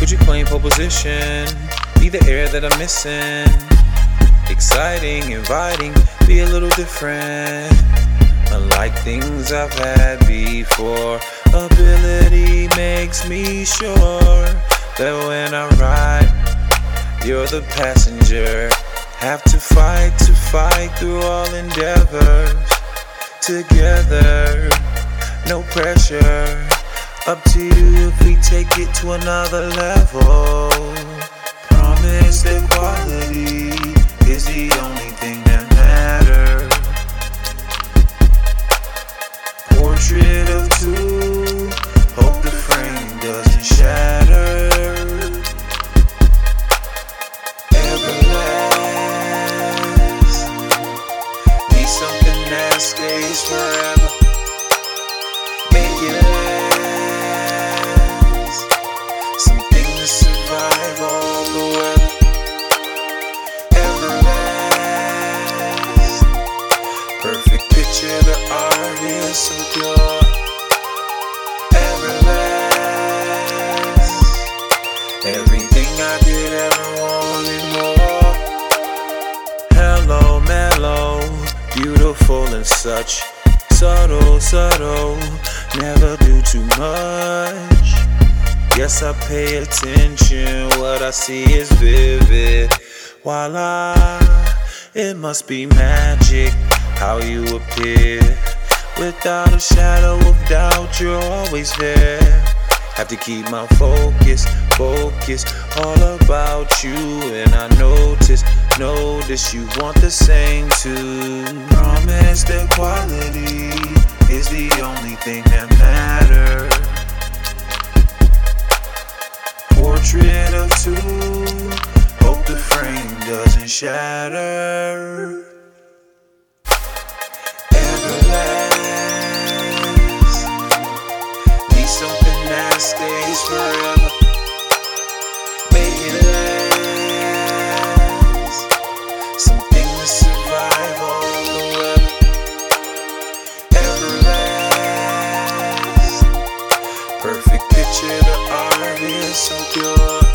Could you claim pole position? Be the air that I'm missing. Exciting, inviting, be a little different. Unlike things I've had before, ability makes me sure that when I ride, you're the passenger. Have to fight to fight through all endeavors. Together, no pressure. Up to you if we take it to another level. Promise that quality is the only thing that matters. Portrait of two, picture, the art is so pure. Everlast, everything I did ever wanted more. Hello, mellow, beautiful and such. Subtle, subtle, never do too much. Yes, I pay attention, what I see is vivid. Voila, it must be magic how you appear. Without a shadow of doubt, you're always there. Have to keep my focus, focus all about you. And I notice, notice you want the same too. Promise that quality is the only thing that matters. Portrait of two, hope the frame doesn't shatter. smile. Make it last. Something to survive all the web. Everlast. Perfect picture, the art is so pure.